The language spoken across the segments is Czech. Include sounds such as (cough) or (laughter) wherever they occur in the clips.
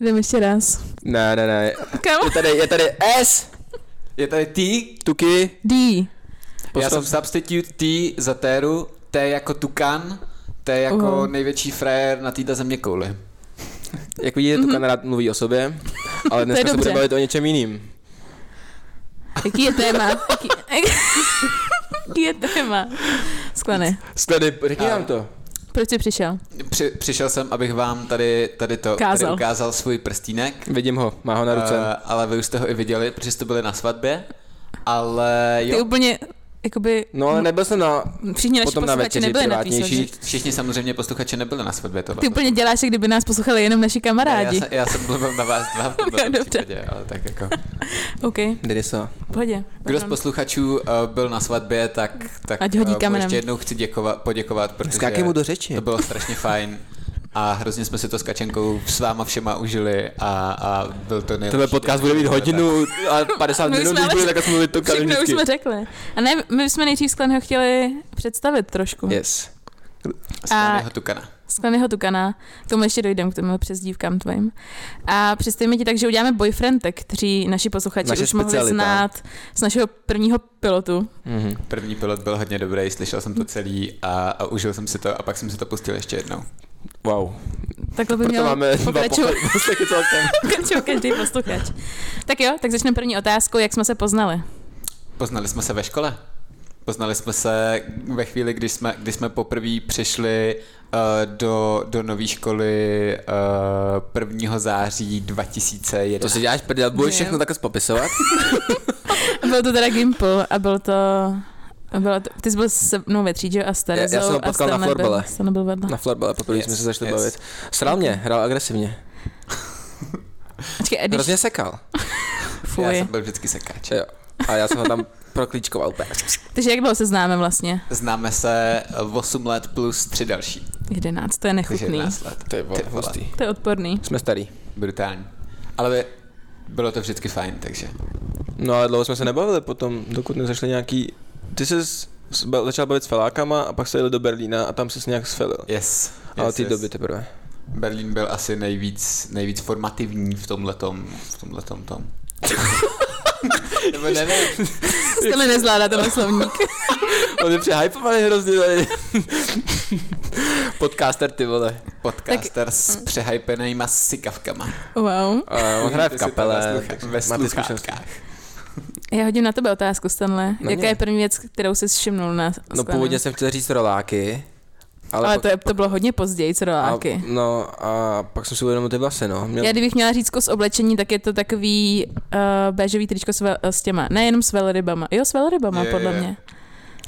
Jdeme ještě raz. Ne, ne, ne. Kam? Je tady, je tady S, Je tady T, tuky. D. já jsem substitute T za Téru, T jako tukan, T jako Uhum. největší frajer na této země kouli. jak vidíte, tukan rád mluví o sobě, ale (laughs) dneska se budeme bavit o něčem jiným. Jaký je téma? (laughs) Jaký, (laughs) jaký je téma? Sklany. Sklady, řekni nám to. Proč jsi přišel? Při, přišel jsem, abych vám tady, tady to Ukázal. Tady ukázal svůj prstínek. Vidím ho, má ho na ruce. Uh, ale vy už jste ho i viděli, protože jste byli na svatbě. Ale Ty jo, úplně, jakoby, No ale nebyl jsem na... všichni naši potom na večeři nebyli na té privátnější. svatbě. všichni samozřejmě posluchači nebyli na svatbě tohle. Ty úplně děláš, jak kdyby nás poslouchali jenom naši já, kamarádi. jsem, já jsem mluvil na vás dva v (laughs) Dobře. případě, ale tak jako. (laughs) OK, Denisa. pohodě. Kdo z posluchačů uh, byl na svatbě, tak, tak Ať hodí uh, ještě jednou chci děkovat, poděkovat, protože Skákej mu do řeči. to bylo strašně fajn. A hrozně jsme si to s Kačenkou s váma všema užili a, a byl to nejlepší. Tenhle podcast bude mít hodinu a 50 My minut, jsme když bude takhle mluvit to Všechno už jsme řekli. A ne, my jsme nejdřív Sklenho chtěli představit trošku. Yes. Jeho tukana. Sklenyho Tukana, k tomu ještě dojdem, k tomu přezdívkám tvojim. A představíme ti tak, že uděláme boyfriendek, kteří naši posluchači Naše už mohli specialita. znát z našeho prvního pilotu. Mhm. První pilot byl hodně dobrý, slyšel jsem to celý a, a užil jsem si to a pak jsem si to pustil ještě jednou. Wow. Takhle by Proto měl máme pokračovat (laughs) každý posluchač. Tak jo, tak začneme první otázkou, jak jsme se poznali. Poznali jsme se ve škole. Poznali jsme se ve chvíli, kdy jsme, kdy jsme poprvé přišli uh, do, do nové školy uh, 1. září 2011. To si děláš prdel, budeš všechno takhle popisovat? (laughs) Byl to teda Gimple a byl to... Bylo to, ty jsi byl se mnou ve třídě a s Terezou Já- já jsem ho a potkal na Stanley byl- byl vedle. Na florbale, poprvé Yes, jsme se začali yes. bavit. Sral mě, hrál agresivně. Počkej, a když... Hrozně sekal. (laughs) Já Fuj. jsem byl vždycky sekáč. Jo. A já jsem ho tam proklíčkoval úplně. Takže jak dlouho se známe vlastně? Známe se 8 let plus 3 další. 11, to je nechutný. 11 let. To je Ty hustý. To je odporný. Jsme starý. Brutální. Ale by- bylo to vždycky fajn, takže. No ale dlouho jsme se nebavili potom, dokud nezašli nějaký... Ty jsi začal bavit s felákama a pak se jeli do Berlína a tam se nějak sfelil. Yes. Ale yes, ty yes. doby teprve. Berlín byl asi nejvíc, nejvíc formativní v tomhletom, v tomhletom tom. (laughs) Nebo nevím. (laughs) Stanley nezvládá tenhle slovník. (laughs) On je přehypovaný hrozně tady. Podcaster ty vole. Podcaster tak... s přehypenýma sykavkama. Wow. Uh, on hraje v kapele. ve sluchátkách. Já hodím na tebe otázku, Stanley. Na Jaká mě? je první věc, kterou jsi všimnul na No Sklenem? původně jsem chtěl říct roláky. Ale, Ale pak- to, je, to bylo hodně později, co a, roláky. no a pak jsem si uvědomil ty vlasy, no. Měl, Já kdybych měla říct z oblečení, tak je to takový uh, béžový tričko s, vel, s těma, nejenom s velrybama. Jo, s velrybama, Je, podle je. mě.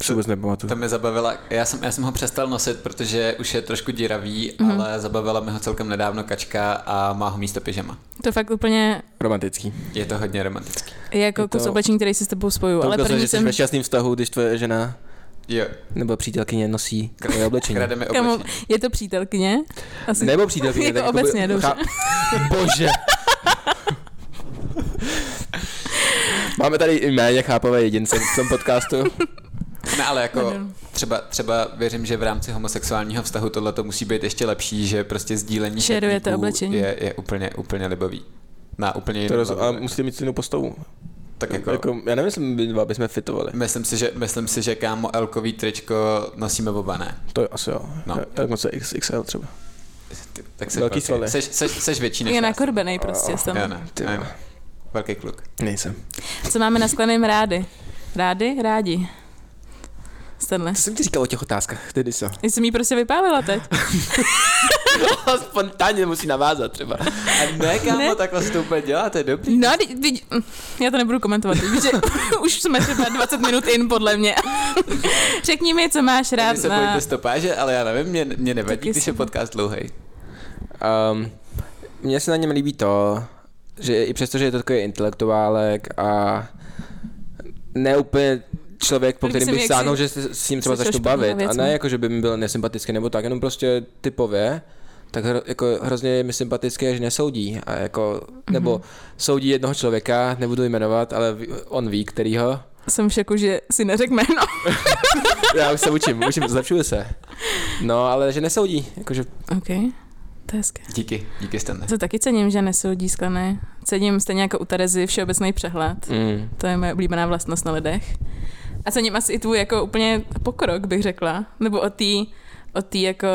Si vůbec nepamatuju. To mě zabavila, já jsem, já jsem ho přestal nosit, protože už je trošku díravý, Mhm. mm-hmm. ale zabavila mi ho celkem nedávno kačka a má ho místo pyžama. To fakt úplně Romantický. Je to hodně romantický. je jako Je to- kus oblečení, který si s tebou spoju. To Ale ukazuje, první že jsi jsem... ve šťastným vztahu, když tvoje žena Jo, nebo přítelkyně nosí tvoje oblečení. Kamo, oblečení. je to přítelkyně? Asi. Nebo přítelkyně. Jako obecně, dobře. Bože. (laughs) Máme tady i méně chápavé jedince v tom podcastu. (laughs) Ne, ale jako třeba, třeba věřím, že v rámci homosexuálního vztahu tohle to musí být ještě lepší, že prostě sdílení oblečení. je, je úplně, úplně libový. Na úplně To jinou roz... A musíte mít stejnou postavu. Tak jako, jako, já nevím, by dva bychom fitovali. myslím si, že, myslím si, že kámo Elkový tričko nosíme oba ne. To je asi jo. No. Tak moc XXL třeba. Ty, tak jsi Velký svaly. Seš, seš, seš větší než Je já. nakorbenej prostě. Stan. Já ne. Velký kluk. Nejsem. Co máme na skleném rády? Rády? Rádi. Stanley. Co jsem ti říkal o těch otázkách, tedy co? Já jsem jí prostě vypálila teď. (laughs) Spontánně musí navázat třeba. A ne, kámo, Ne. takhle se to úplně dělá, to je dobrý. No, teď, teď, já to nebudu komentovat, že (laughs) už jsme třeba 20 minut in, podle mě. (laughs) Řekni mi, co máš rád Vy se na... bojíte stopáže, ale já nevím, mě, mě nevadí, Taky když je podcast dlouhý. Um, mně se na něm líbí to, že i přesto, že je to takový intelektuálek a ne úplně člověk, po kterým bych sáhnul, si že se s ním třeba začnu bavit. věc, A ne jako, že by mi byl nesympatický nebo tak, jenom prostě typově. Tak hro, jako hrozně je mi sympatické, že nesoudí. A jako, nebo soudí jednoho člověka, nebudu jmenovat, ale on ví, kterýho. Jsem v šoku, že si neřekl jméno. (laughs) Já už se učím, učím, zlepšuju se. No, ale že nesoudí, jakože OK. To je hezké. Díky, díky Stanley. To taky cením, že nesoudí skleny. Cením stejně jako u Terezy všeobecný přehled. Mm. To je moje oblíbená vlastnost na lidech. A cením asi i tvůj jako úplně pokrok, bych řekla. Nebo o té od té jako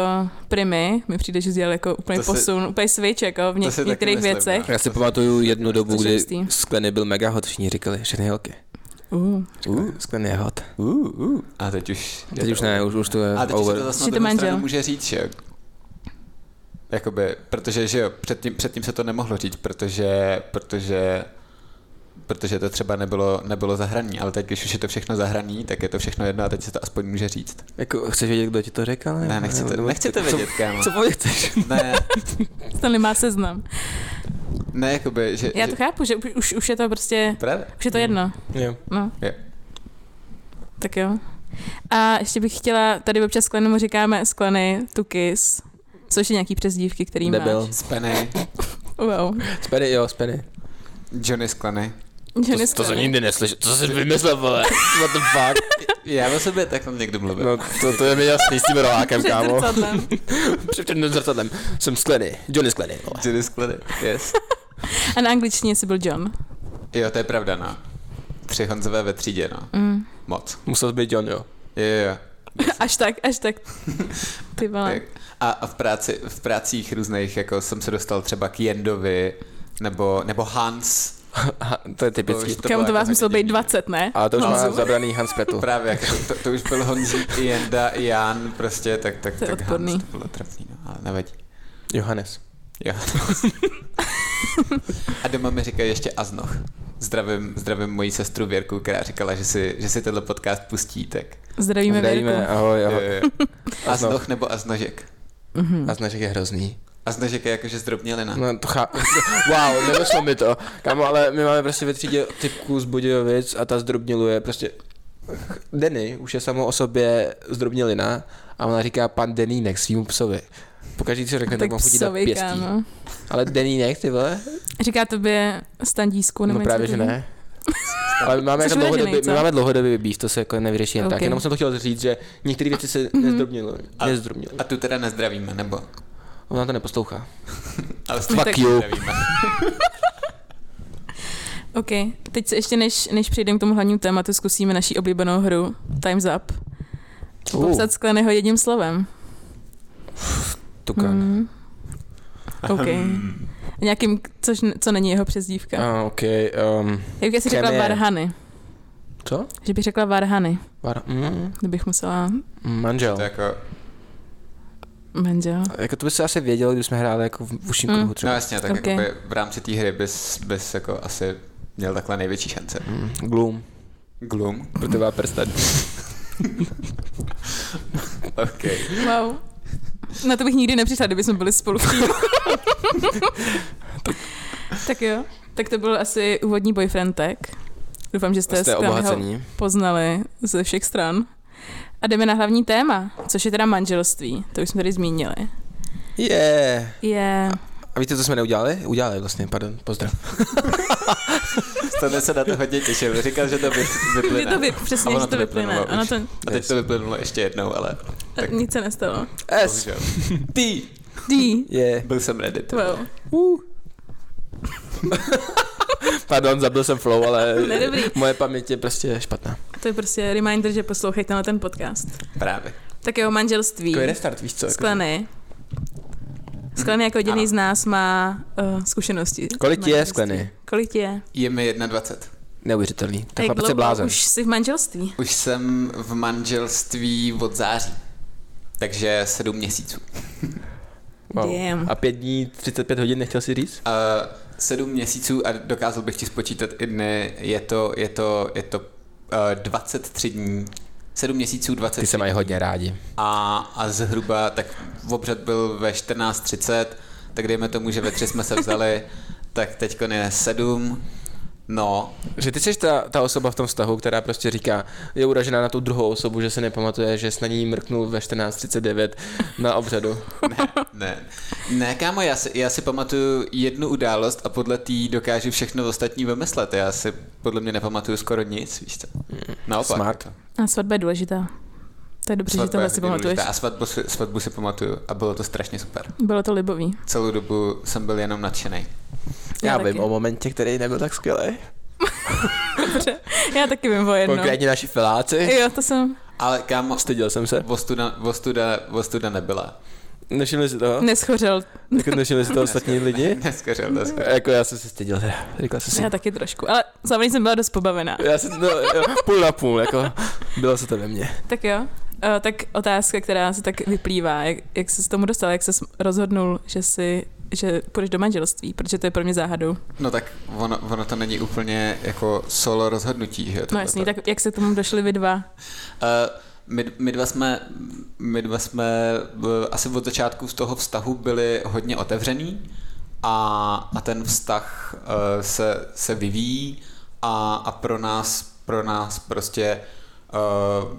primy mi přijde, že jsi dělal jako úplně To si- posun, úplně switch jako v, To něk- si některých myslím, věcech. Já si pamatuju jednu dobu, kdy. Skleny byl mega hot, všichni říkali, všechny holky. Uh. Uh. Skleny je hot. Uh, uh. A teď už... Teď už ne, už, už to je A teď už se over. to zase na to stranu může říct, že. Jakoby, protože, že jo, předtím, předtím se to nemohlo říct, protože, protože, protože to třeba nebylo, nebylo zahraný, ale teď, když už je to všechno zahraný, tak je to všechno jedno a teď se to aspoň může říct. Jako, chceš vědět, kdo ti to řekl? Ne, nechci to, nechci to vědět, kámo. Co povědět chceš? Ne, (laughs) Stanley má seznam. ne, jakoby, že... Já že, to chápu, že už- už, je to prostě, Právě. už je to jedno. Jo. No. Jo. Tak jo. A ještě bych chtěla, tady občas sklenému říkáme skleny to kiss, což je nějaký přezdívky, který Debil. máš. Spenny, Wow. Speny, jo, speny. Johnny Sklany. To, to jsem nikdy neslyšel, to jsi vymyslel, vole. (laughs) What the fuck? Já o sobě takhle někdo mluvil. No, to, to je mi jasný s tím rolákem, Před kámo. zrcadlem. (laughs) Před před zrcadlem. Jsem Skleny, Johnny Skleny, vole. Johnny Sklany, yes. (laughs) A na angličtině jsi byl John. Jo, to je pravda, no. Tři Honzové ve třídě, no. Mm. Moc. Musel být John, jo. Jo, jo, jo. Až tak, až tak. Ty vole. Tak. A, a v, práci, v prácích různých, jako jsem se dostal třeba k Jendovi, nebo, nebo Hans. To je typický. už Kam bylo to vás jako muselo hodně být divný. 20, ne? Ale to už má zabraný Hans Petu. (laughs) Právě, jako to, to, to, už byl Honzík, i Jenda, i Jan, prostě, tak, tak, To je tak odporný. Hans, to bylo trapný, no, ale nevadí. Johannes. Jo. (laughs) a doma mi říkají ještě Aznoch. Zdravím, zdravím moji sestru Věrku, která říkala, že si, že si tenhle podcast pustí, tak Zdravíme, Zdravíme, Věrku. ahoj, jo, ahoj. (laughs) Aznoch nebo Aznožek. Mhm. A značek je hrozný. Aznožek je jakože zdrobnělina. No to chá... (laughs) Wow, nedošlo mi to. Kámo, ale my máme prostě ve třídě typku z Budějovic a ta zdrobněluje prostě Denny už je samo o sobě zdrobnělina a ona říká pan Denínek svým psovi. Pokaždý, co řekne, tak, Tak mám chodit na pěstí. kámo. Ale Denínek, ty vole? Říká tobě standísku, nebo No právě, že ne. Ale my máme, Jsi jako dlouhodobý, my máme dlouhodobý býv, to se jako nevyřeší jen tak. Jenom jsem to chtěl říct, že některé věci se Mhm. nezdrobnily. Nezdrobnily. A tu teda nezdravíme, nebo? Ona to neposlouchá. (laughs) Ale Fuck tak- you. (laughs) OK, teď se ještě než, než přejdeme k tomu hlavnímu tématu, zkusíme naší oblíbenou hru Time's Up. Uh. Popsat skleného jedním slovem. Tukan. Mm. OK. Nějakým, což, co není jeho přezdívka. Ah, ok. Um, Jak bych si řekla Chemie. Varhany. co? Že bych řekla Varhany, Var, mm, kdybych musela manžel. To jako, manžel. Jako to by se asi vědělo, když jsme hráli jako v uším Mm. kruhu no třeba. jasně, tak Ok. okay. jakoby v rámci té hry bys, bys jako asi měl takhle největší šance. Mm, Gloom. Gloom. Pro tebe prsten. (laughs) OK. Wow. Na to bych nikdy nepřišla, kdyby jsme byli spolu v týmu. (laughs) tak jo. Tak to byl asi úvodní boyfriendek. Doufám, že jste, Jste poznali ze všech stran. A jdeme na hlavní téma, což je teda manželství. To už jsme tady zmínili. Yeah. Je... A víte, co jsme neudělali? Udělali vlastně, pardon, pozdrav. (laughs) Stane se na to hodně těšil. Říkal, že to vy, Je vyplyne. to vy, přesně, A ono že to vyplyne. už. to, A teď to vyplynulo ještě jednou, ale tak nic se nestalo. S. Ty! D. Je. Byl jsem ready. Wow. Uh. (laughs) Pardon, zabil jsem flow, ale Nedobrý. moje paměť je prostě špatná. To je prostě reminder, že poslouchejte na ten podcast. Právě. Tak jo, manželství. Je restart, víš co? Jako, Skleny. Skleny jako jediný Ano. z nás má uh, zkušenosti. Kolik je. Skleny? Kolik je? Je mi 21. Neuvěřitelný. Tak chlapec je blázen. Už jsi v manželství. Už jsem v manželství od září. Takže sedm měsíců. Wow. Damn. A pět dní, 35 hodin, nechtěl si říct? Uh, sedm měsíců a dokázal bych ti spočítat i dny. Je to, je to, je to uh, 23 dní. Sedm měsíců, 23 Ty se mají hodně rádi. a, a zhruba, tak obřad byl ve 14.30, tak dejme tomu, že ve tři jsme se vzali, tak teď je sedm, no, Že ty jsi ta, ta osoba v tom vztahu, která prostě říká, je uražená na tu druhou osobu, že se nepamatuje, že s na ní mrknul ve 14.39 na obřadu. ne, ne. Ne, kámo, já si, já si pamatuju jednu událost a podle tý dokážu všechno ostatní vymyslet. Já si podle mě nepamatuju skoro nic, víš co. Naopak. Smart. jako. A svatba je důležitá. To je dobře, že Svatba tohle je si pamatuješ. důležitá A svatbu si, svatbu si pamatuju a bylo to strašně super. Bylo to libový. Celou dobu jsem byl jenom nadšený. Já, Já vím taky. o momentě, který nebyl tak skvělý. Dobře. Já taky vím o jednom. Konkrétně naši filáci. Jo, to jsem... Ale kámo, Styděl jsem se. vostuda, vostuda, vostuda nebyla. Nevšimli si toho? Neschořel. Jako nevšimli si toho ostatní lidi? Neskořil, neskořil. Jako já jsem se styděl teda. Říkal jsem si. Já taky trošku, ale zároveň jsem byla dost pobavená. Já jsem, no, jo, půl na půl, jako bylo se to ve mně. Tak jo. Uh, tak otázka, která si tak vyplývá, jak, jak se s tomu dostal, jak se rozhodnul, že si že půjdeš do manželství, protože to je pro mě záhadou. No tak ono, ono to není úplně jako solo rozhodnutí, že? No jasný, tak jak se tomu došli vy dva? Uh, my, my, dva jsme, my dva jsme v- asi od začátku z toho vztahu byli hodně otevřený a, a ten vztah uh, se, se vyvíjí a, a pro nás pro nás prostě uh,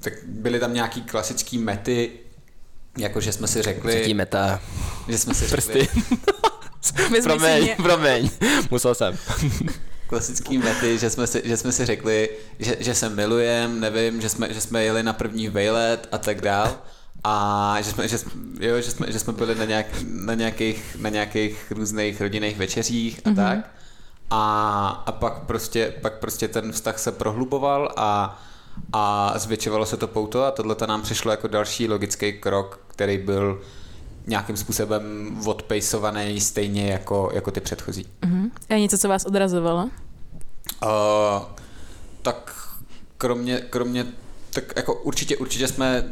tak byly tam nějaký klasický mety, jako že jsme si řekli, Třetí meta. že jsme si Prsty. (laughs) řekli promiň, mě. promiň. Musel jsem. (laughs) klasický mety, že jsme si, že jsme si řekli, že, že se milujem, nevím, že jsme, že jsme jeli na první vejlet a tak dál. A že jsme, že, jsme- jo, že, jsme, že jsme byli na, nějak, na, nějakých, na nějakých různých rodinných večeřích a mm-hmm. tak. A, a pak, prostě, pak prostě ten vztah se prohluboval a, a zvětšovalo se to pouto a tohle nám přišlo jako další logický krok, který byl nějakým způsobem odpejsovaný stejně jako, jako ty předchozí. Mhm. A je něco, co vás odrazovalo? Uh, tak kromě, kromě, tak jako určitě, určitě jsme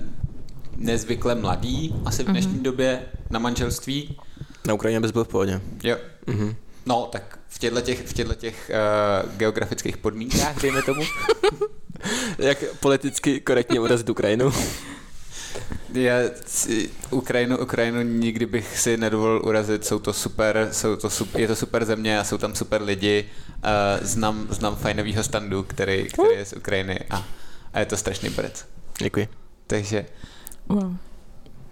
nezvykle mladí, asi v dnešní mm-hmm. době na manželství. Na Ukrajině bys byl v pohodě. Jo. Mhm. No, tak v těchto těch, v těchto těch uh, geografických podmínkách, dejme tomu. (laughs) Jak politicky korektně urazit Ukrajinu? Já si, Ukrajinu, Ukrajinu nikdy bych si nedovolil urazit, jsou to super, jsou to super, je to super země a jsou tam super lidi. Uh, znám, znám fajnovýho standu, který, který je z Ukrajiny a, a je to strašný brec. Děkuji. Takže Wow.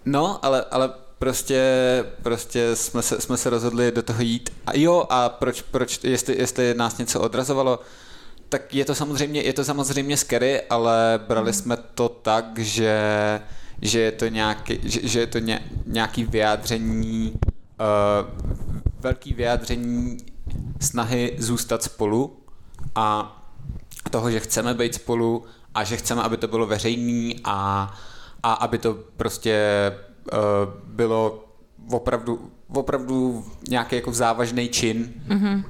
No, ale, ale prostě, prostě jsme, se, jsme se rozhodli do toho jít. A jo, a proč, proč jestli, jestli nás něco odrazovalo, tak je to samozřejmě, je to samozřejmě scary, ale brali jsme to tak, že, že je to nějaký, že, že je to ně, nějaký vyjádření, uh, velký vyjádření snahy zůstat spolu a toho, že chceme být spolu a že chceme, aby to bylo veřejný a, a aby to prostě bylo opravdu, opravdu nějaký jako závažný čin.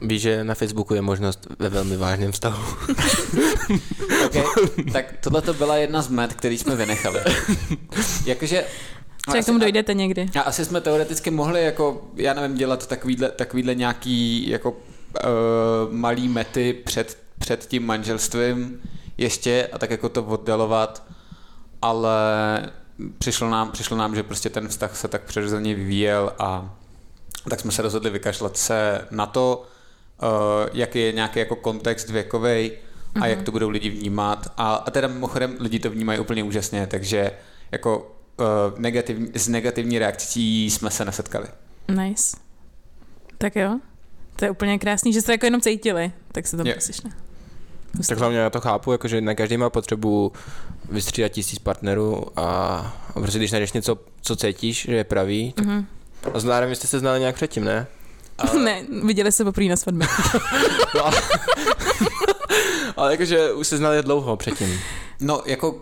Víš, že na Facebooku je možnost ve velmi vážném vztahu. (laughs) Okay? tak tohle to byla jedna z met, který jsme vynechali. Jakože Třeba k tomu dojdete někdy. A asi jsme teoreticky mohli jako, já nevím, dělat takovýhle, takovýhle nějaký jako uh, malý mety před, před tím manželstvím ještě a tak jako to oddalovat, ale přišlo nám, přišlo nám, že prostě ten vztah se tak přirozeně vyvíjel a tak jsme se rozhodli vykašlat se na to, uh, jaký je nějaký jako kontext věkový a mm-hmm. jak to budou lidi vnímat. A, a teda mimochodem lidi to vnímají úplně úžasně, takže jako uh, negativní, s negativní reakcí jsme se nesetkali. Nice. Tak jo. To je úplně krásný, že jste jako jenom cítili, tak se to prostě šlo. Tak hlavně já to chápu, jakože na každý má potřebu vystřídat tisíc partnerů a, a prostě když najdeš něco, co cítíš, že je pravý, tak... Mhm. A s Nárem jste se znali nějak předtím, ne? (laughs) Ne, viděli se poprvé na svatbě. (laughs) No, ale... (laughs) ale jakože už se znali dlouho předtím. No, jako,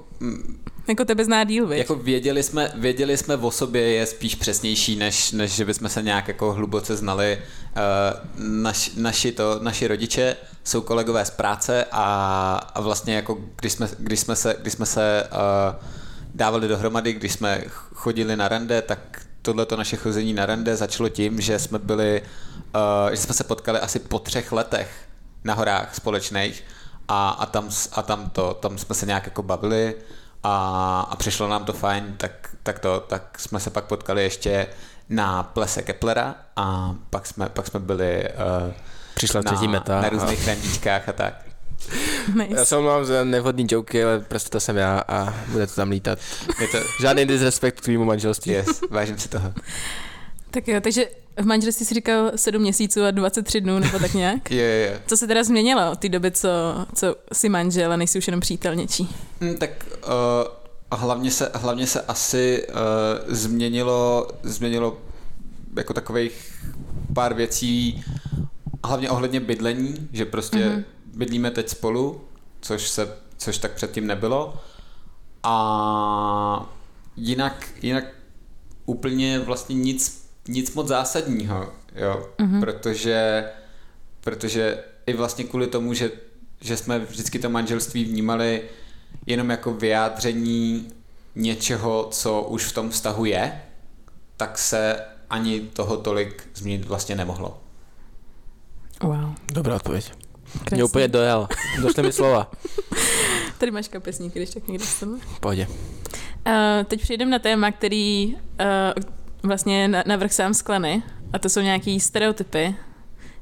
jako tebe zná díl, viď? jako věděli, jsme, věděli jsme o sobě je spíš přesnější, než, než že bychom se nějak jako hluboce znali. Uh, naš, naši, to, naši rodiče jsou kolegové z práce a, a vlastně jako když jsme, když jsme se, když jsme se uh, dávali dohromady, když jsme chodili na rande, tak tohleto naše chození na rande začalo tím, že jsme byli, uh, že jsme se potkali asi po třech letech na horách společných a, a, tam, a tam, to, tam jsme se nějak jako bavili a, a přišlo nám to fajn, tak, tak to, tak jsme se pak potkali ještě na plese Keplera a pak jsme, pak jsme byli uh, Přišla na, třetí meta. na a- různých randíčkách a tak. (laughs) Nice. Já se omlouvám za nevhodný joky, ale prostě to jsem já a bude to tam lítat. Je to, Žádný disrespekt k tvýmu manželství. yes, vážím si toho. (laughs) Tak jo, takže v manželství si říkal 7 měsíců a 23 dnů, nebo tak nějak. Je, (laughs) je, je. Co se teda změnilo od té doby, co, co jsi manžel a nejsi už jenom přítel něčí? Hm, tak uh, hlavně se, hlavně se asi uh, změnilo, změnilo jako takových pár věcí, hlavně ohledně bydlení, že prostě mm-hmm. bydlíme teď spolu, což se, což tak předtím nebylo. A jinak, jinak úplně vlastně nic, nic moc zásadního, jo, mm-hmm. protože, protože i vlastně kvůli tomu, že, že jsme vždycky to manželství vnímali jenom jako vyjádření něčeho, co už v tom vztahu je, tak se ani toho tolik změnit vlastně nemohlo. Wow. Dobrá odpověď. Krásný. Mě úplně dojel. Došly mi slova. (laughs) Tady máš kapesníky, když tak někde stanu. Pohodě. Uh, teď přejdeme na téma, který uh, vlastně na, navrh sám sklany, a to jsou nějaký stereotypy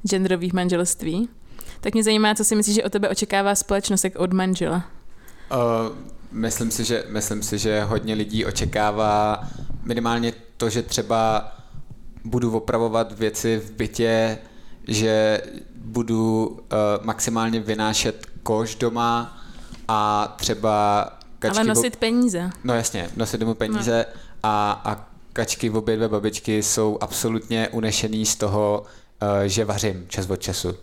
genderových manželství. Tak mě zajímá, co si myslíš, že o tebe očekává společnost jak od manžela. Uh, myslím, si, že, myslím si, že hodně lidí očekává minimálně to, že třeba budu opravovat věci v bytě, že budu uh, maximálně vynášet koš doma a třeba kačky... Ale nosit peníze. No jasně, nosit domů peníze no. a, a kačky v obě dvě babičky jsou absolutně unešený z toho, uh, že vařím čas od času.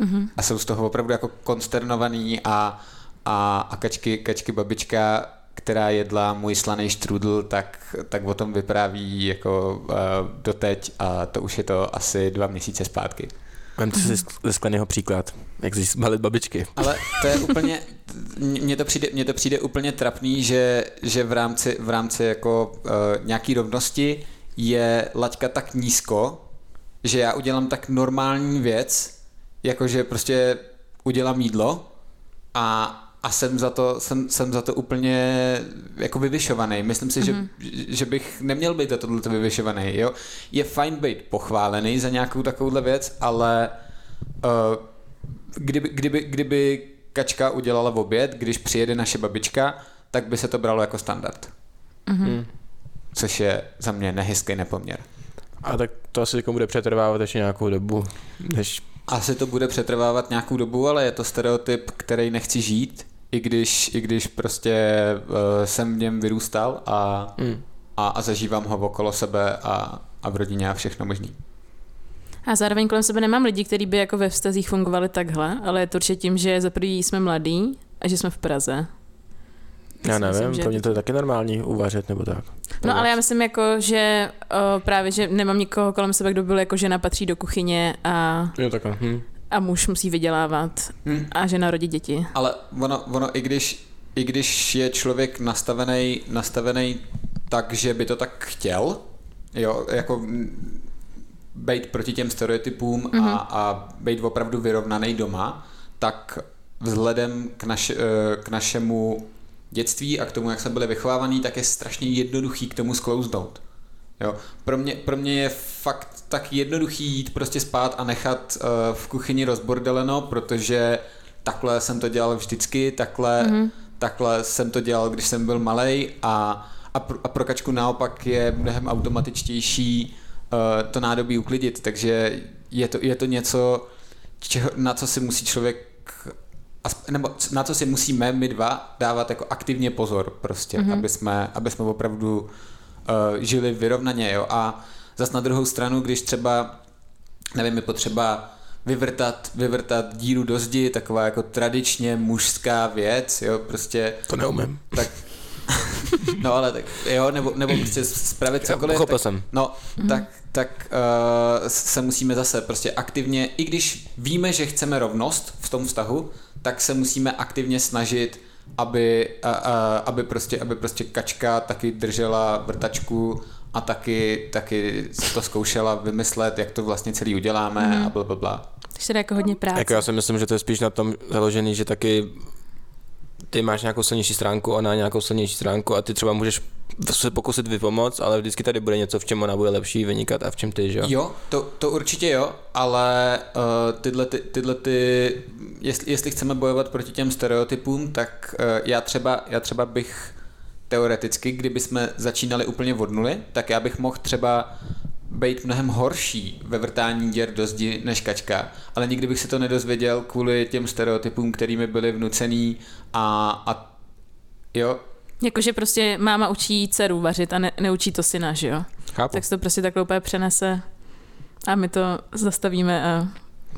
Mm-hmm. A jsou z toho opravdu jako konsternovaný a, a, a kačky, kačky babička, která jedla můj slaný štrudl, tak, tak o tom vypráví jako uh, doteď a to už je to asi dva měsíce zpátky. Vemte si ze skleného příklad, jak si zbalit babičky. Ale to je úplně, mně to přijde, mně to přijde úplně trapný, že, že v rámci, v rámci jako uh, nějaký rovnosti je laťka tak nízko, že já udělám tak normální věc, jakože prostě udělám jídlo a, a jsem za to, jsem, jsem za to úplně jako vyvyšovaný. Myslím si, mm-hmm. že, že bych neměl být za tohle vyvyšovaný. Jo? Je fajn být pochválený za nějakou takovouhle věc, ale uh, kdyby, kdyby, kdyby kačka udělala v oběd, když přijede naše babička, tak by se to bralo jako standard. Mm-hmm. Což je za mě nehezký nepoměr. A tak to asi jako bude přetrvávat ještě nějakou dobu, než asi to bude přetrvávat nějakou dobu, ale je to stereotyp, který nechci žít, i když, i když prostě uh, jsem v něm vyrůstal a, mm. a, a zažívám ho okolo sebe a, a v rodině a všechno možný. A zároveň kolem sebe nemám lidi, kteří by jako ve vztazích fungovali takhle, ale je to určitě tím, že za prvý jsme mladí a že jsme v Praze. Já nevím, myslím, pro mě to je taky normální uvařit nebo tak. No ale já myslím jako, že o, právě, že nemám nikoho kolem sebe, kdo byl jako žena patří do kuchyně a, jo, takhle. Hm. a muž musí vydělávat hm. a žena rodí děti. Ale ono, ono i, když, i když je člověk nastavený, nastavený tak, že by to tak chtěl, jo, jako být proti těm stereotypům mm-hmm. a, mhm. a být opravdu vyrovnaný doma, tak vzhledem k, naš, eh, k našemu dětství a k tomu, jak jsme byli vychovávaný, tak je strašně jednoduchý k tomu sklouznout. Jo. Pro, mě, pro mě je fakt tak jednoduchý jít prostě spát a nechat uh, v kuchyni rozbordeleno, protože takhle jsem to dělal vždycky, takhle, mm-hmm. takhle jsem to dělal, když jsem byl malý a, a, pro, a pro kačku naopak je mnohem automatičtější to nádobí uklidit, takže je to, je to něco, čeho, na co si musí člověk nebo na co si musíme my dva dávat jako aktivně pozor prostě, mm-hmm. aby, jsme, aby jsme opravdu uh, žili vyrovnaně, jo, a zas na druhou stranu, když třeba, nevím, je potřeba vyvrtat, vyvrtat díru do zdi, taková jako tradičně mužská věc, jo, prostě. To neumím. Tak, no ale tak, jo, nebo, nebo prostě spravit cokoliv. Já tak, jsem. No, mm-hmm. tak, tak uh, se musíme zase prostě aktivně, i když víme, že chceme rovnost v tom vztahu, tak se musíme aktivně snažit, aby, a, a, aby, prostě, aby prostě kačka taky držela vrtačku a taky, taky to zkoušela vymyslet, jak to vlastně celý uděláme mm. a bla, bla, bla. Takže jako hodně práce. Jako já si myslím, že to je spíš na tom založený, že taky ty máš nějakou silnější stránku, ona nějakou silnější stránku a ty třeba můžeš se pokusit vypomoc, ale vždycky tady bude něco, v čem ona bude lepší vynikat a v čem ty, že jo? Jo, to, to určitě jo, ale uh, tyhle, ty, tyhle ty, jestli, jestli chceme bojovat proti těm stereotypům, tak uh, já, třeba, já třeba bych teoreticky, kdyby jsme začínali úplně od nuly, tak já bych mohl třeba být mnohem horší ve vrtání děr do zdi než kačka, ale nikdy bych se to nedozvěděl kvůli těm stereotypům, kterými byly vnucený a, a jo, Jakože prostě máma učí dceru vařit a ne, neučí to syna, že jo? Chápu. Tak se to prostě takhle úplně přenese a my to zastavíme a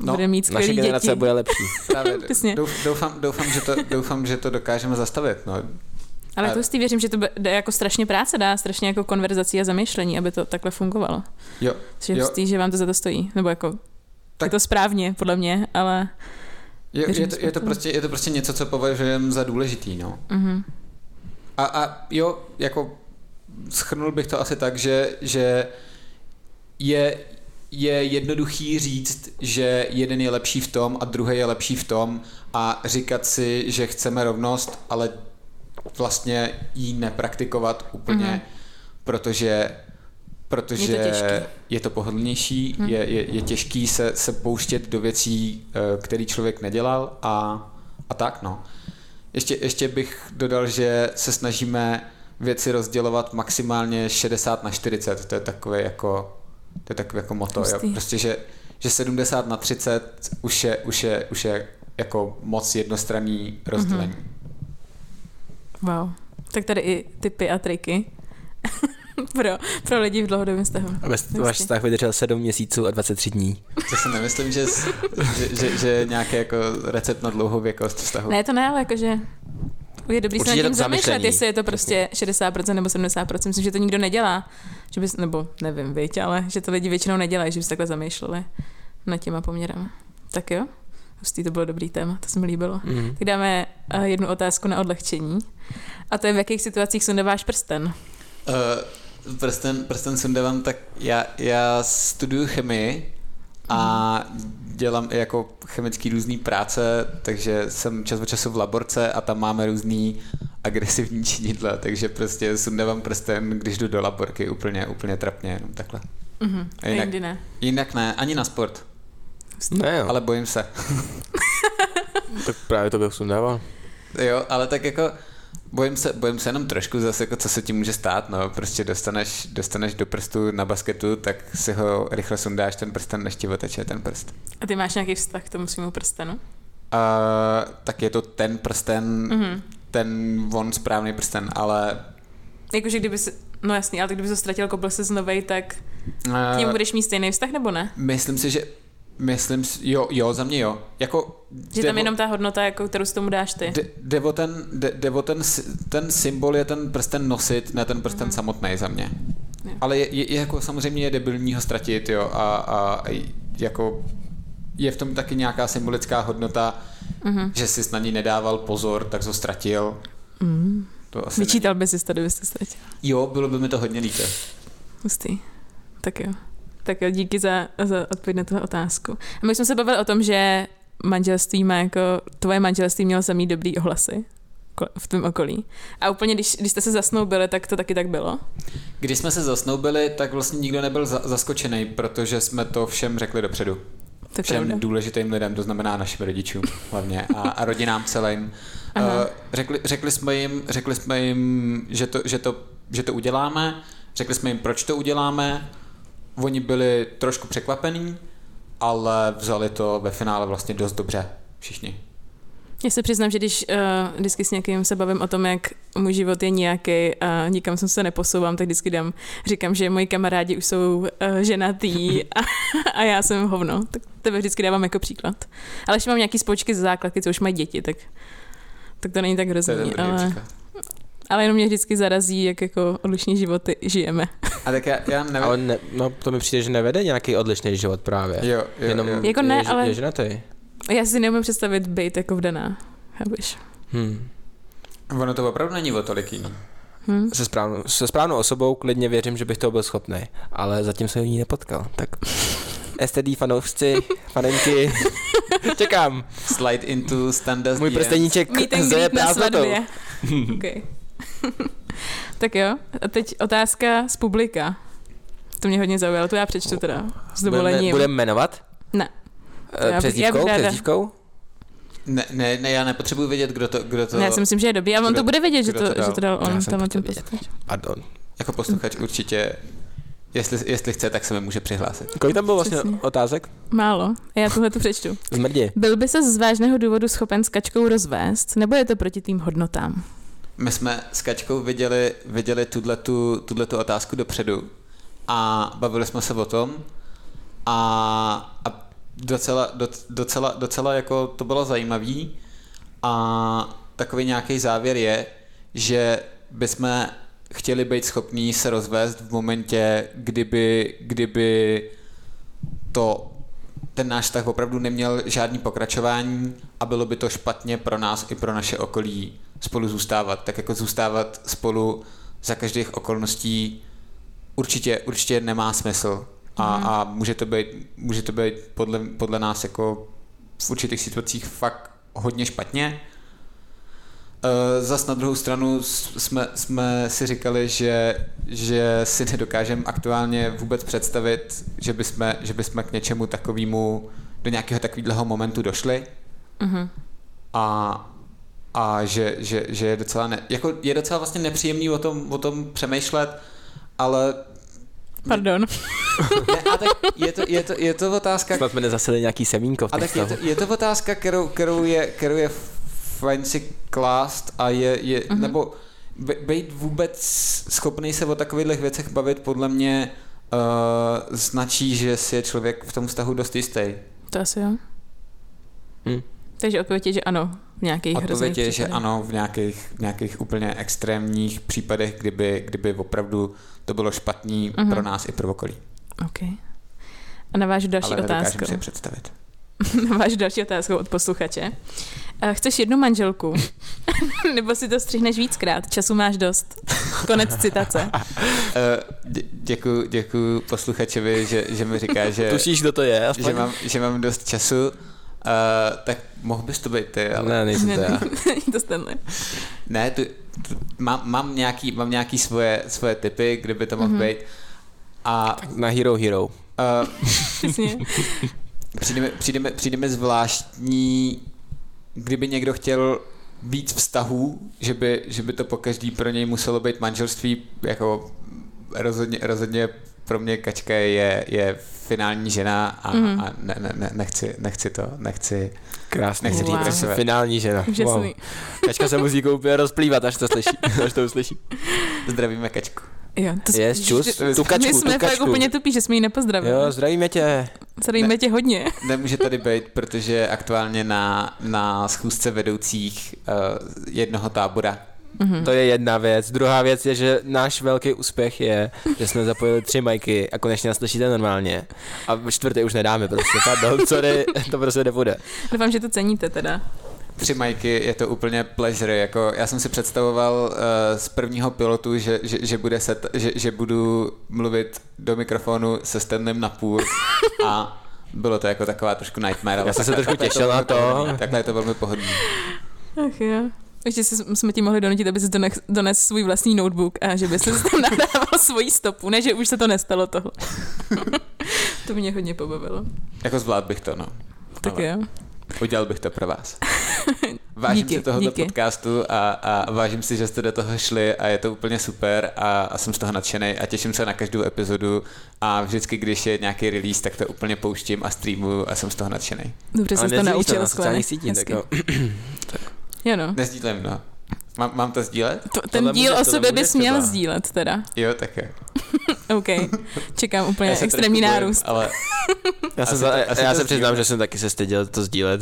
No, budeme mít Naše skvělý generace děti. bude lepší. (laughs) Právě, douf, doufám, doufám, že to, doufám, že to dokážeme zastavit. No. Ale A- to si věřím, že to bude- jde jako strašně práce dá, strašně jako konverzací a zamýšlení, aby to takhle fungovalo. Jo, Že, Jo. hustý, že vám to za to stojí. Nebo jako. Tak- je to správně, podle mě, ale... je, je, to, je, to prostě, je to prostě něco, co považujeme za důležitý. No. Mhm. A, a jo, jako schrnul bych to asi tak, že, že je, je jednoduchý říct, že jeden je lepší v tom a druhý je lepší v tom a říkat si, že chceme rovnost, ale vlastně ji nepraktikovat úplně, Mhm. mm-hmm. protože protože Je to těžký. je to pohodlnější, Mhm. je, je, je těžký se, se pouštět do věcí, eh, který člověk nedělal a, a tak no. Ještě, ještě bych dodal, že se snažíme věci rozdělovat maximálně 60 na 40, to je takové jako, to je takové jako moto, jo. Prostě, že, že 70 na 30 už je, už je, už je jako moc jednostranný rozdělení. Wow. Tak tady i typy a triky (laughs) (laughs) pro, pro lidi v dlouhodobém vztahu. Aby váš vztah vydržel 7 měsíců a 23 dní. To si nemyslím, že, že, že, že nějaký jako recept na dlouhou věkost vztahu. Ne, to ne, ale jakože je dobrý se nad Určitě tím zamýšlet, jestli je to prostě 60% nebo 70%. Myslím, že to nikdo nedělá. Že bys, nebo nevím, viď, ale že to lidi většinou nedělají, že by se takhle zamýšleli nad těma poměrama. Tak jo, hustý, to bylo dobrý téma, to se mi líbilo. Mhm. Tak dáme uh, jednu otázku na odlehčení. A to je, v jakých situacích sundáváš prsten? Uh, prsten, prsten sundávám, tak já, já studuju chemii a dělám i jako chemický různý práce, takže jsem čas od času v laborce a tam máme různý agresivní činidla, takže prostě sundávám prsten, když jdu do laborky úplně, úplně trapně, jenom takhle. Mhm. A A jinak- jindy ne. Jinak ne, ani na sport, Ne jo, ale... ale bojím se. tak právě to bych sundával. Jo, ale tak jako bojím se, bojím se jenom trošku zase, jako co se ti může stát, no, prostě dostaneš, dostaneš do prstu na basketu, tak si ho rychle sundáš ten prsten, než ti oteče ten prst. A ty máš nějaký vztah k tomu svýmu prstenu? A, tak je to ten prsten, Mhm. ten von správný prsten, ale Jakože kdyby se, no jasný, ale kdyby to ztratil, koupil se novej, tak k němu uh, budeš mít stejný vztah nebo ne? myslím si, že Myslím si, jo, jo, za mě jo. Jako, Že jde tam o- jenom ta hodnota, jako, kterou s tomu dáš ty. Jde, o ten, jde, jde o ten, ten symbol je ten prsten nosit, ne ten prsten mm. samotný za mě. Jo. Ale je, je, je jako samozřejmě je debilní ho ztratit, jo, a, a jako je v tom taky nějaká symbolická hodnota, Mhm. že jsi na ní nedával pozor, tak ho ztratil. Mm. To asi Vyčítal bys si to, kdybys to ztratil. Jo, bylo by mi to hodně líto. Hustý. Tak jo. Tak jo, díky za, za odpověď na tuhle otázku. A my jsme se bavili o tom, že manželství má jako, tvoje manželství mělo samý dobrý ohlasy v tvém okolí. A úplně, když, když jste se zasnoubili, tak to taky tak bylo? Když jsme se zasnoubili, tak vlastně nikdo nebyl za, zaskočený, protože jsme to všem řekli dopředu. To je všem pravda. důležitým lidem, to znamená našim rodičům hlavně a, a rodinám celým. Uh, řekli, řekli, jsme jim, řekli jsme jim, že to, že, to, že to uděláme, řekli jsme jim, proč to uděláme, oni byli trošku překvapení, ale vzali to ve finále vlastně dost dobře všichni. Já se přiznám, že když uh, vždycky s někým se bavím o tom, jak můj život je nějaký a nikam jsem se neposouvám, tak vždycky dám, říkám, že moji kamarádi už jsou uh, ženatý (laughs) a, a já jsem hovno. Tak tebe vždycky dávám jako příklad. Ale ještě mám nějaký společky ze základky, co už mají děti, tak, tak to není tak To je hrozný. ten první Ale, příklad. Ale jenom mě vždycky zarazí, jak jako odlišní životy žijeme. (laughs) A tak já, já nevím. Ale ne, no, to mi přijde, že nevede nějaký odlišný život právě. Jo, jo, Jenom jo. Jako ne, je, ale- je. Já si neumím představit být jako vdaná. Chápeš? Hmm. Ono to opravdu není o toliký. Hm? Se, správnou, se správnou osobou klidně věřím, že bych toho byl schopný, ale zatím jsem ji nepotkal. Tak (laughs) STD fanoušci, fanenky, (laughs) čekám. Slide into standard Můj prsteníček na prázdnotou. okay. Tak jo, a teď otázka z publika. To mě hodně zaujalo, to já přečtu teda s Budeme, dovolením. budeme jmenovat? Ne. Eh, já bych- Přes já bych dívkou? ráda. Přes dívkou? Ne, ne, ne, já nepotřebuji vědět, kdo to, kdo to Ne, já si myslím, že je dobrý. A on kdo- to bude vědět, že to, to dal? že to dal Já on jsem tam ten posluchač. Pardon. jako posluchač určitě, jestli, jestli chce, tak se mi může přihlásit. Kolik tam bylo vlastně Přesně. otázek? Málo. A já tohle to přečtu. Zmrdě. Byl by se z vážného důvodu schopen s kačkou rozvést, nebo je to proti tým hodnotám? My jsme s Kačkou viděli, viděli tuto, tuto otázku dopředu a bavili jsme se o tom a, a docela, docela, docela jako to bylo zajímavý a takový nějaký závěr je, že bychom chtěli být schopní se rozvést v momentě, kdyby, kdyby to ten náš vztah opravdu neměl žádný pokračování a bylo by to špatně pro nás i pro naše okolí spolu zůstávat. Tak jako zůstávat spolu za každých okolností určitě, určitě nemá smysl. A, mm. a může to být, může to být podle, podle nás jako v určitých situacích fakt hodně špatně. Uh, zas na druhou stranu jsme, jsme si říkali, že, že si nedokážeme aktuálně vůbec představit, že bychom, že bychom k něčemu takovému, do nějakého takového momentu došli. Mm-hmm. A, a že, že, že je docela, ne, jako je docela vlastně nepříjemný o tom, o tom přemýšlet, ale Pardon. ne, a tak je to, je to, je to otázka... Snad jsme nezasili nějaký semínko v A tak je to, je to otázka, kterou, kterou, je, kterou je fajn si klást a je, je uh-huh. nebo být vůbec schopný se o takových věcech bavit podle mě uh, značí, že si je člověk v tom vztahu dost jistý. To asi jo. Hmm. Takže odpověď je, že ano, v nějakých Odpověď je, že ano, v nějakých, v nějakých úplně extrémních případech, kdyby, kdyby opravdu to bylo špatný uh-huh. pro nás i pro okolí. OK. A na váš další Ale otázku. si představit. (laughs) na váš další otázku od posluchače. Chceš jednu manželku? (laughs) Nebo si to střihneš víckrát? Času máš dost. Konec citace. (laughs) Eh, děkuji děkuji posluchačovi, že, že mi říká, že... Tušíš, kdo to je? Aspoň? Že mám, že mám dost času. Uh, tak mohl bys to být ty, ale... Ne, nejsem to já. (laughs) to Stanley. Ne, tu, tu, mám, mám, nějaký, mám nějaký svoje, svoje typy, kde by to mohl mm-hmm. být. A... Na Hero Hero. (laughs) Uh, přijdeme, přijdeme, přijdeme zvláštní, kdyby někdo chtěl víc vztahů, že by, že by to po každý pro něj muselo být manželství, jako rozhodně, rozhodně pro mě Kačka je, je finální žena a, mm. a ne, ne, nechci, nechci to, nechci Krásný, nechci wow. říct, finální žena. Wow. Kačka se musí úplně rozplývat, až to slyší, (laughs) až to uslyší. Zdravíme Kačku. Jo, to je čus, tu kačku, My jsme tu kačku. fakt úplně tupí, že jsme ji nepozdravili. Jo, zdravíme tě. Zdravíme ne, tě hodně. Nemůže tady být, protože aktuálně na, na schůzce vedoucích uh, jednoho tábora Mm-hmm. To je jedna věc. Druhá věc je, že náš velký úspěch je, že jsme zapojili tři majky a konečně nás slyšíte normálně. A čtvrtý už nedáme, prostě. Pardon, sorry, to prostě nebude. Doufám, že to ceníte teda. Tři majky je to úplně pleasure. Jako já jsem si představoval uh, z prvního pilotu, že, že, že, bude set, že, že budu mluvit do mikrofonu se Stanlem na půl a bylo to jako taková trošku nightmare. Já jsem se trošku těšil na to. Takhle je to velmi pohodlné. Ach jo. Ještě jsme ti mohli donutit, aby si dones, dones svůj vlastní notebook a že by se tam (laughs) nadával svoji stopu, ne, že už se to nestalo toho. (laughs) to mě hodně pobavilo. Jako zvlád bych to, no. Tak Ale jo. Udělal bych to pro vás. (laughs) Vážím díky, si tohoto díky. podcastu a, a vážím si, že jste do toho šli a je to úplně super a, a jsem z toho nadšený a těším se na každou epizodu a vždycky, když je nějaký release, tak to úplně pouštím a streamuju a jsem z toho nadšený. Dobře, jsem to naučil skvěle. tak jo. (clears throat) Jo no. Nezdílím, no. Mám, mám to sdílet? To, ten tohle díl může, o sobě bys měl třeba. sdílet teda. Jo, tak je. (laughs) OK. Čekám (laughs) úplně extrémní nárůst. Ale (laughs) já, se, za, to, já se přiznám, že jsem taky se styděl to sdílet.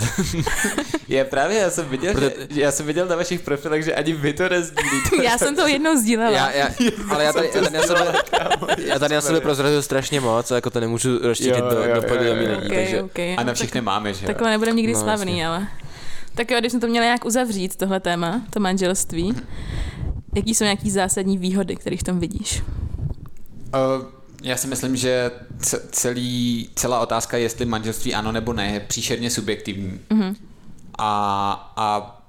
je právě, já jsem viděl, Proto... že, já jsem viděl na vašich profilech, že ani vy to nezdílíte. já jsem to jednou sdílela. Já, já, ale já tady, já tady, já tady, já tady na sebe prozrazil strašně moc, a jako to nemůžu rozšířit do, do podělení lidí. Okay, takže... okay. A na všechny máme, že Takhle nebudeme nikdy no, slavný, ale... Tak jo, když jsme to měli nějak uzavřít, tohle téma, to manželství, jaký jsou nějaký zásadní výhody, které v tom vidíš? Uh, já si myslím, že celý, celá otázka, jestli manželství ano nebo ne, je příšerně subjektivní. Uh-huh. A, a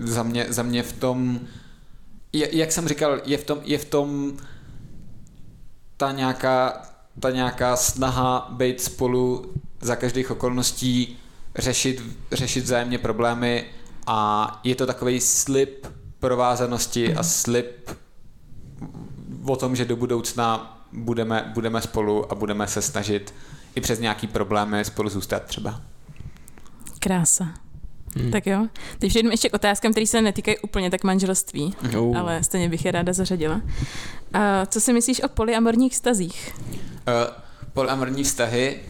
za, mě, za mě v tom, jak jsem říkal, je v tom, je v tom ta nějaká, ta nějaká snaha být spolu za každých okolností řešit, řešit vzájemně problémy a je to takový slib provázanosti a slib o tom, že do budoucna budeme, budeme spolu a budeme se snažit i přes nějaký problémy spolu zůstat třeba. Krása. Hmm. Tak jo. Teď přejdeme ještě k otázkám, které se netýkají úplně tak manželství, Uh. ale stejně bych je ráda zařadila. A co si myslíš o polyamorních vztazích? Uh, polyamorní vztahy,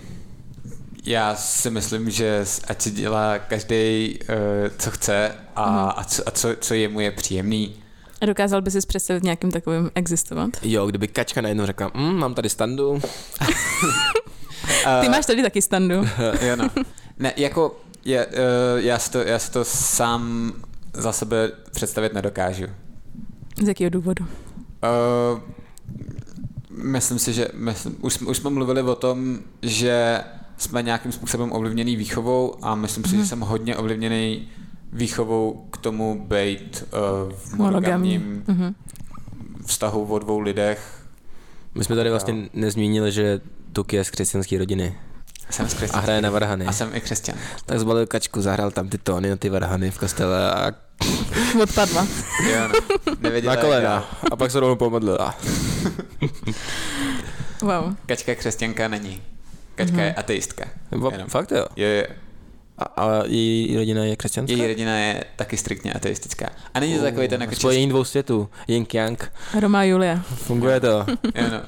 já si myslím, že ať si dělá každý, uh, co chce a, Mhm. a, co, a co, co jemu je příjemný. A dokázal by si představit nějakým takovým existovat? Jo, kdyby kačka najednou řekla, mm, mám tady standu, (laughs) Ty máš tady taky standu. (laughs) Jo, no. Ne, jako je, uh, já, si to, já si to sám za sebe představit nedokážu. Z jakého důvodu? Uh, myslím si, že myslím, už, jsme- už jsme mluvili o tom, že jsme nějakým způsobem ovlivněný výchovou a myslím si, že jsem hodně ovlivněný výchovou k tomu být uh, v Monogamní. monogamním Mhm. vztahu o dvou lidech. My jsme tady vlastně nezmínili, že Tuk je z křesťanské rodiny Jsem z a křesťanské hraje na varhany. A jsem i křesťan. Tak zbalil kačku, zahrál tam ty tóny na ty varhany v kostele a (laughs) Odpadla. Jo, no. Nevěděla, na kolena. A pak se rovnou pomodlila. (laughs) Wow. Kačka křesťanka není. Kačka Mhm. je ateistka. Nebo, Jenom. fakt jo. Je, je, A, a její rodina je křesťanská? její rodina je taky striktně ateistická. A není to takový ten jako Spojení dvou světů. Yin Yang. Roma a Julia. Funguje to. (laughs) Jo, no.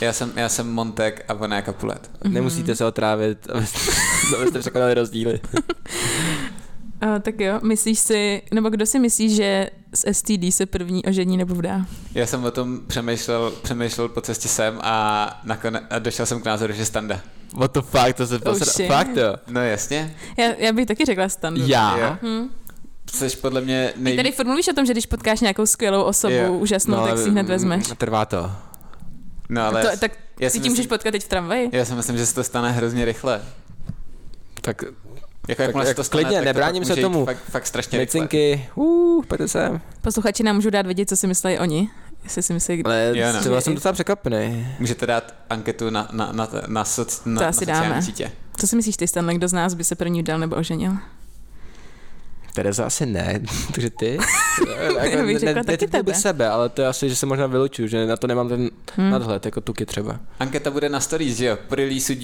Já jsem, já jsem Montek a ona je Kapulet. Nemusíte se otrávit, abyste, (laughs) abyste překonali rozdíly. (laughs) A, tak jo, myslíš si, nebo kdo si myslí, že z STD se první ožení nebo vdá? Já jsem o tom přemýšlel, přemýšlel po cestě sem a, nakone, a došel jsem k názoru, že standa. What the fuck, to se posra... shit. Fakt jo. No jasně. Já, já bych taky řekla standu. Já? Jo. Hm. Podle mě Ty nej... tady furt mluvíš o tom, že když potkáš nějakou skvělou osobu, Jo. úžasnou, no, tak si ji hned vezmeš. Trvá to. No ale to, tak já ty si ti můžeš myslím, potkat teď v tramvaji. já si myslím, že se to stane hrozně rychle. Tak Jako jakmile se jak to stane, klidně, tak to nebráním pak se tomu. Fakt, fakt strašně. Mecinky, uh, pojďte sem. Posluchači nám můžou dát vědět, co si myslí oni. Jestli si myslí, Ale Jo, no. třeba jsem docela překvapený. Můžete dát anketu na, na, na, na, soc, na, To na asi sociální dáme. sítě. co si myslíš ty, Stanley, kdo z nás by se první vdal nebo oženil? Tereza asi ne, (laughs) takže ty. (laughs) Já bych řekla taky netypnul bych tebe. sebe, ale to je asi, že se možná vylučuju, že na to nemám ten Hm. nadhled, jako tuky třeba. Anketa bude na stories, že jo? Po release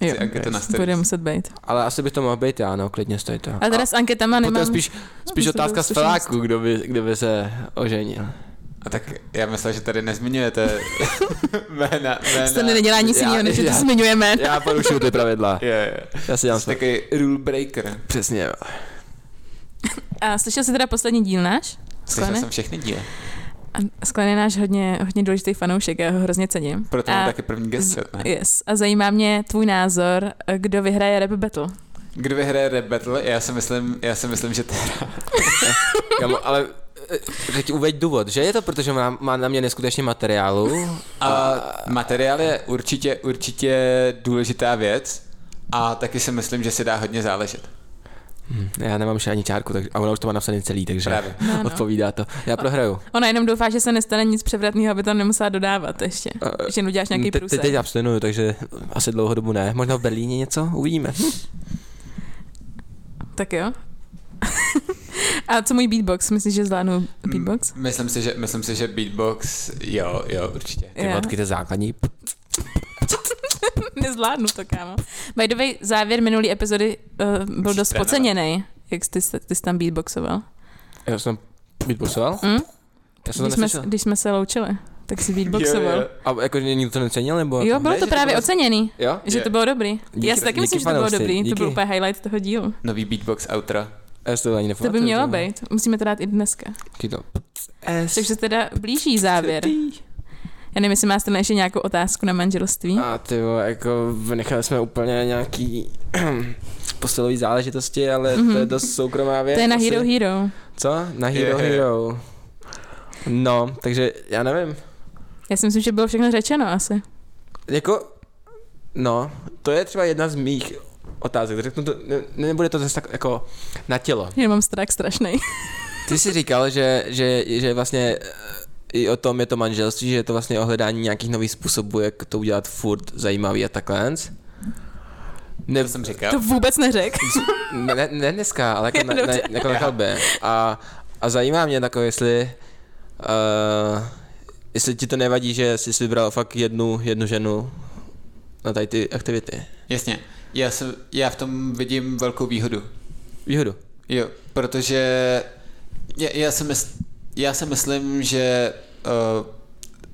Jo, Chci anketu na bude muset být. Ale asi bych to mohl být já, no, klidně stojí to. A teda s anketama Potom nemám... spíš, spíš Myslím, otázka z feláku, kdo by, kdo by se oženil. A tak já myslel, že tady nezmiňujete (laughs) jména. jména. Stanley nedělá nic jiného, než že to já- zmiňujeme. Já porušuju ty pravidla. Je, je. Já si dělám Jsi takový rule breaker. Přesně. A slyšel jsi teda poslední díl náš? Slyšel jsem všechny díly. Sklen je náš hodně, hodně důležitý fanoušek, já ho hrozně cením. Proto mám taky první guest set, ne? Yes. A zajímá mě tvůj názor, kdo vyhraje rap battle. Kdo vyhraje rap battle? Já si myslím, já si myslím že teda. (laughs) Kamo, ale eh, teď uveď důvod, že je to proto, že má, má na mě neskutečně materiálu? A materiál je určitě, určitě důležitá věc a taky si myslím, že si dá hodně záležet. Hm, já nemám ještě ani čárku, tak, a ona už to má napsaný celý, takže Právě. No, no. odpovídá to. Já prohraju. Ona jenom doufá, že se nestane nic převratného, aby tam nemusela dodávat ještě. Eh, Že uděláš nějaký Te- průser. Teď abstinuju, takže asi dlouho dobu ne. Možná v Berlíně něco? Uvidíme. Tak jo. (laughs) A co můj beatbox? Myslíš, že zvládnu beatbox? M- Myslím si, že, myslím si, že beatbox, jo, jo, určitě. Ty Jo. vodky, to základní. (laughs) Nezvládnu to, kámo. By the way, závěr minulý epizody uh, byl dost podceněný, jak jsi, ty jsi tam beatboxoval. Já jsem beatboxoval? Hm? Já jsem to Když jsme, když jsme se loučili, tak si beatboxoval. A jako že nikdo to necenil, nebo? Jo, jako- bylo Ne, to že to právě bylo- oceněný, Jo? že Je. to bylo dobrý. Díky- Já si taky díky myslím, že to bylo dobrý, díky. to byl úplně highlight toho dílu. Nový beatbox outro. Já to ani To by mělo být, musíme to dát i dneska. Takže se teda blíží závěr. Já nevím, jestli máš tam ještě nějakou otázku na manželství. A ty jo, jako vynechali jsme úplně nějaký (clears throat) postelový záležitosti, ale to je Mhm. dost soukromá věc. To je na asi. Hero Hero. Co? Na Hero Je. Hero. No, takže já nevím. Já si myslím, že bylo všechno řečeno asi. Jako, no, to je třeba jedna z mých otázek. Řeknu to, ne, nebude to zase tak jako na tělo. Já mám strach strašný. Ty jsi říkal, že, že, že vlastně i o tom je to manželství, že je to vlastně o hledání nějakých nových způsobů, jak to udělat furt zajímavý a takhle. Ne, To jsem říkal. To vůbec neřek. ne, ne dneska, ale jako (laughs) na, na, Dobře. jako na chalbě. A, a zajímá mě takové, jestli uh, jestli ti to nevadí, že jsi vybral fakt jednu, jednu ženu na tady ty aktivity. Jasně. Já, se, já v tom vidím velkou výhodu. výhodu. Jo, protože já, já, si, mysl, já si myslím, že uh,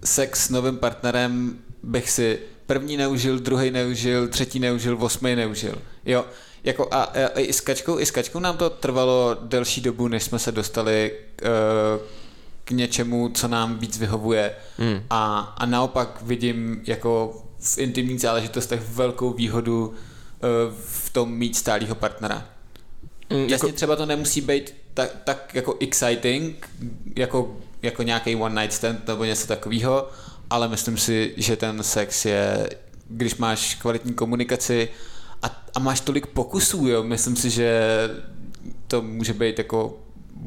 sex s novým partnerem bych si první neužil, druhý neužil, třetí neužil, osmý neužil. Jo, jako a, a, a i s kačkou, i s kačkou nám to trvalo delší dobu, než jsme se dostali uh, k něčemu, co nám víc vyhovuje. Hmm. A, a naopak vidím jako v intimních záležitostech velkou výhodu uh, v tom mít stálého partnera. Mm, Jasně, třeba to nemusí být tak, tak jako exciting, jako, jako nějaký one night stand nebo něco takového, ale myslím si, že ten sex je, když máš kvalitní komunikaci a, a máš tolik pokusů, jo, myslím si, že to může být jako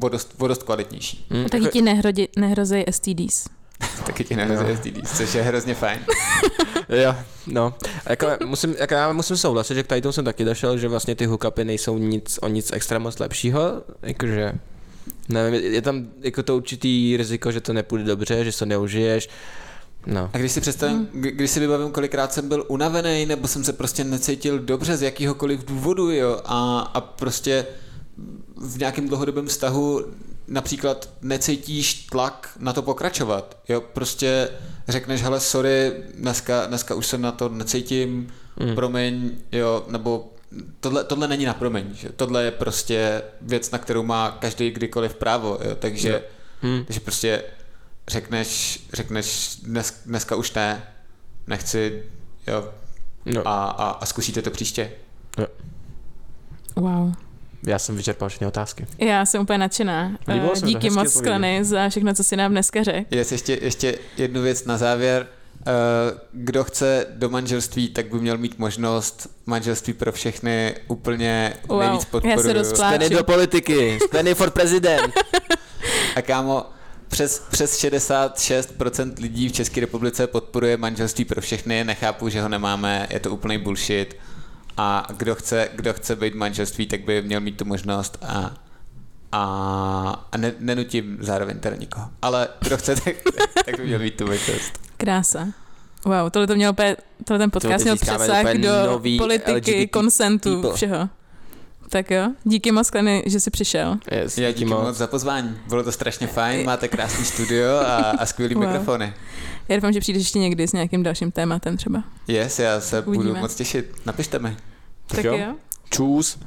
o dost, o dost kvalitnější. Mm, A taky ti nehrodi, nehrozí STDs. (laughs) Taky ti nehrozí STDs, což je hrozně fajn. (laughs) Jo, no. A Jako, musím, jako já musím souhlasit, že k tady tomu jsem taky došel, že vlastně ty hookupy nejsou nic o nic extra moc lepšího, jakože nevím, je, tam jako to určitý riziko, že to nepůjde dobře, že se to neužiješ, no. A když si představím, kdy- když si vybavím, kolikrát jsem byl unavený, nebo jsem se prostě necítil dobře z jakýhokoliv důvodu, jo, a, a prostě v nějakém dlouhodobém vztahu například necítíš tlak na to pokračovat, jo, prostě řekneš, hele, sorry, dneska, dneska už se na to necítím, mm. promiň, jo, nebo tohle, tohle není na promiň, že? tohle je prostě věc, na kterou má každý kdykoliv právo, jo, takže, Hmm. takže prostě řekneš, řekneš dnes, dneska už ne, nechci, jo, no. a, a, a zkusíte to příště. Wow. Já jsem vyčerpal všechny otázky. Já jsem úplně nadšená. Líbilo to, Díky moc. Sklany za všechno, co si nám dneska řekl. Jest ještě, ještě jednu věc na závěr. Eh, Kdo chce do manželství, tak by měl mít možnost manželství pro všechny úplně Wow, nejvíc já se podporuju. Steny do politiky, steny for president. (laughs) A kámo, přes, přes 66% lidí v České republice podporuje manželství pro všechny, nechápu, že ho nemáme, je to úplný bullshit. A kdo chce, kdo chce být v manželství, tak by měl mít tu možnost a, a, a ne, nenutím zároveň teda nikoho. Ale kdo chce, tak, tak by měl mít tu možnost. Krása. Wow, tohle to měl úplně, tohle ten podcast měl přesah do politiky, LGBT konsentu, people. všeho. Tak jo, díky moc, Sklany, že jsi přišel. Yes, Já díky moc za pozvání. Bylo to strašně fajn, máte krásný studio a, a skvělý Wow. mikrofony. Já doufám, že přijdeš ještě někdy s nějakým dalším tématem třeba. Yes, já se Uvidíme. budu moc těšit. Napište mi. Tak, tak jo. jo. Čus.